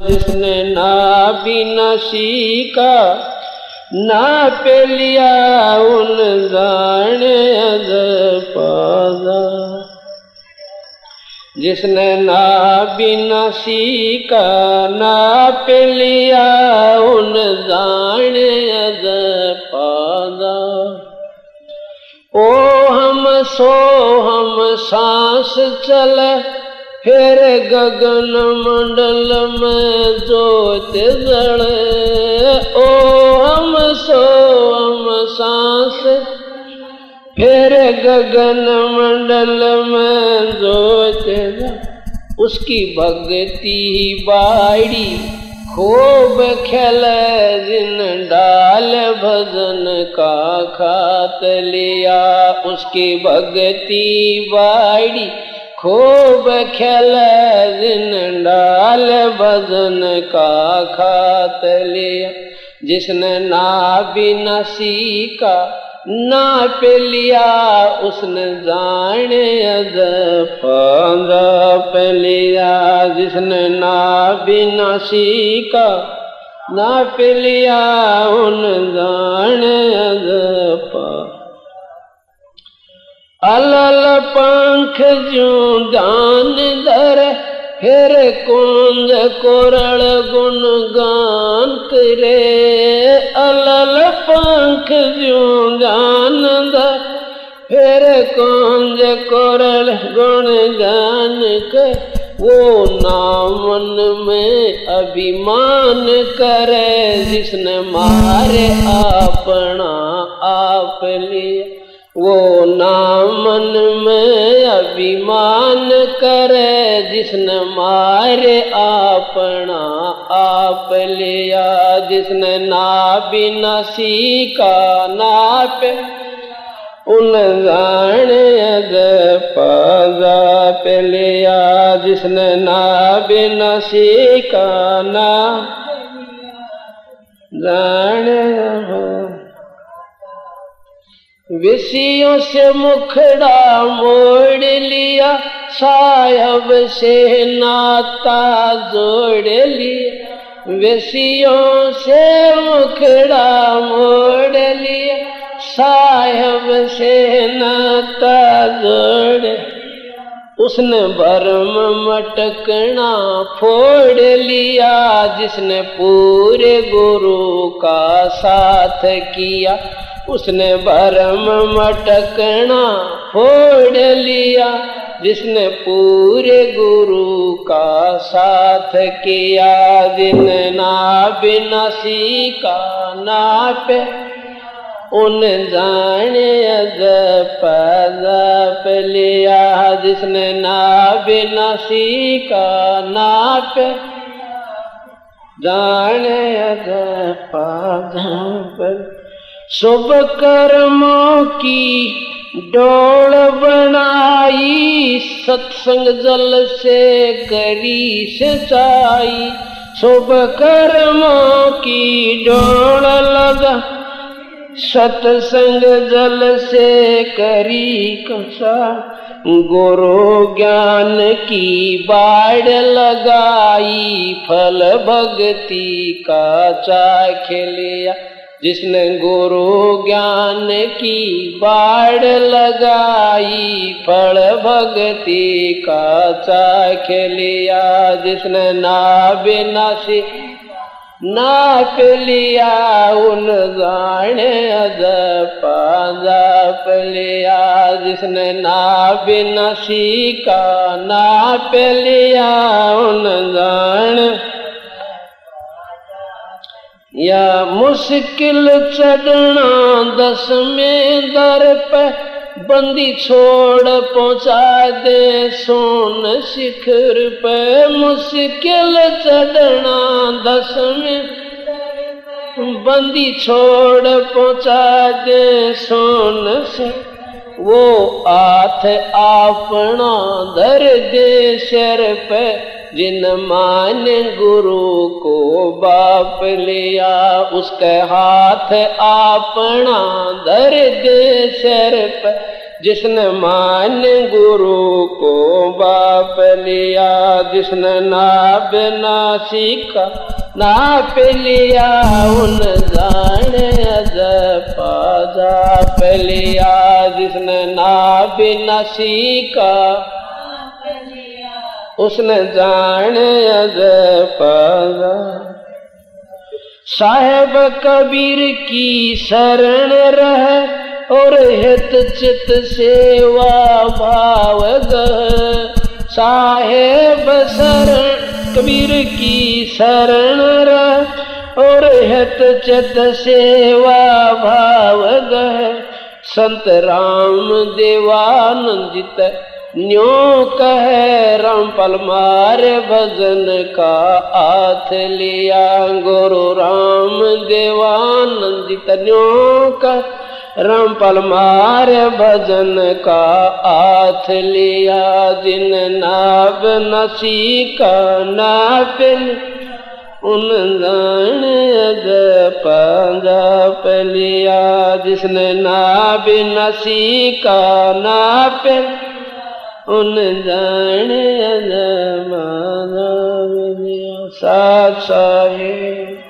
जिसने ना बिना सीखा ना पे लिया उन जाने पादा जिसने ना बिना सीखा ना पे लिया उन जाने अद पादा ओ हम सो हम सांस चले फिर गगन मंडल में जोत जड़े। ओ हम सो हम सांस। फिर गगन मंडल में जोत उसकी भक्ति बाड़ी खूब खेल। जिन डाल भजन का खात लिया, उसकी भक्ति बाड़ी खूब खेल दिन डाल बदन का खात लिया। जिसने ना बिना सीखा ना पे लिया, उसने जाने अद पंद्रा पे लिया। जिसने ना बिना सीखा ना पे लिया, उन जाने पा अलल पंख जो दान दर फिर कुंज कोरल गुण गान करे। अलल पंख जो दान दर फिर कुंज कोरल गुण गान कर। वो नामन में अभिमान करे, जिसने मारे अपना आप लिया वो नामन में अभिमान करे, जिसने मारे अपना आप लिया, जिसने ना बिना सीखा ना पे उन जाने पदा पे लिया, जिसने ना बिना सीखा ना जाने विषयों से मुखड़ा मोड़ लिया साहब से नाता जोड़ लिया। विषयों से मुखड़ा मोड़ लिया साहब से नाता जोड़ उसने भरम मटकना फोड़ लिया, जिसने पूरे गुरु का साथ किया। उसने भरम मटकना, फोड़ लिया। जिसने पूरे गुरु का साथ किया, जिन ना बिना सीखा ना पे। उन जाने पद लिया, जिसने ना बिना सीखा ना पे। जाने अद पद शुभ कर्मों की डोल बनाई, सत्संग जल से करी सिंचाई शुभ कर्मों की डोल लगा, सत्संग जल से करी कसा। गुरु ज्ञान की बाढ़ लगाई, फल भक्ति का चाख लिया जिसने गुरु ज्ञान की बाढ़ लगाई, फल भक्ति का चाख लिया। जिसने ना बिनासी नाप लिया, उन जाने अद पांजाप लिया। जिसने ना बिनासी का नाप लिया, उन जाने या मुश्किल चढ़ना दस में दर पे, बंदी छोड़ पहुँचा दे सोन शिखर पे। मुश्किल चढ़ना दस में बंदी छोड़ पहुँचा दे सोन से वो आथ अपना दर दे शर पे जिन मान गुरु को बाप लिया, उसके हाथ आपना दर दे सर पर जिसने मान गुरु को बाप लिया, जिसने ना बिना सीखा ना पे लिया, उन जाने पा जाप लिया। जिसने ना बिना सीखा उसने जाने अज पाजा साहेब कबीर की शरण रह और हित चित सेवा भाव साहेब शरण, कबीर की शरण रह और हित चित सेवा भाव संत राम देवानंदित न्यो कह रामपल मारे भजन का हाथ लिया। गुरु राम देवानंदित न्यो कह रामपल मारे भजन का हाथ लिया। दिन नाब नसी का नापिल उन जान पंजाब लिया। जिसने नाब नसी का नापिल उन जाने अजमाना साथ साहिब।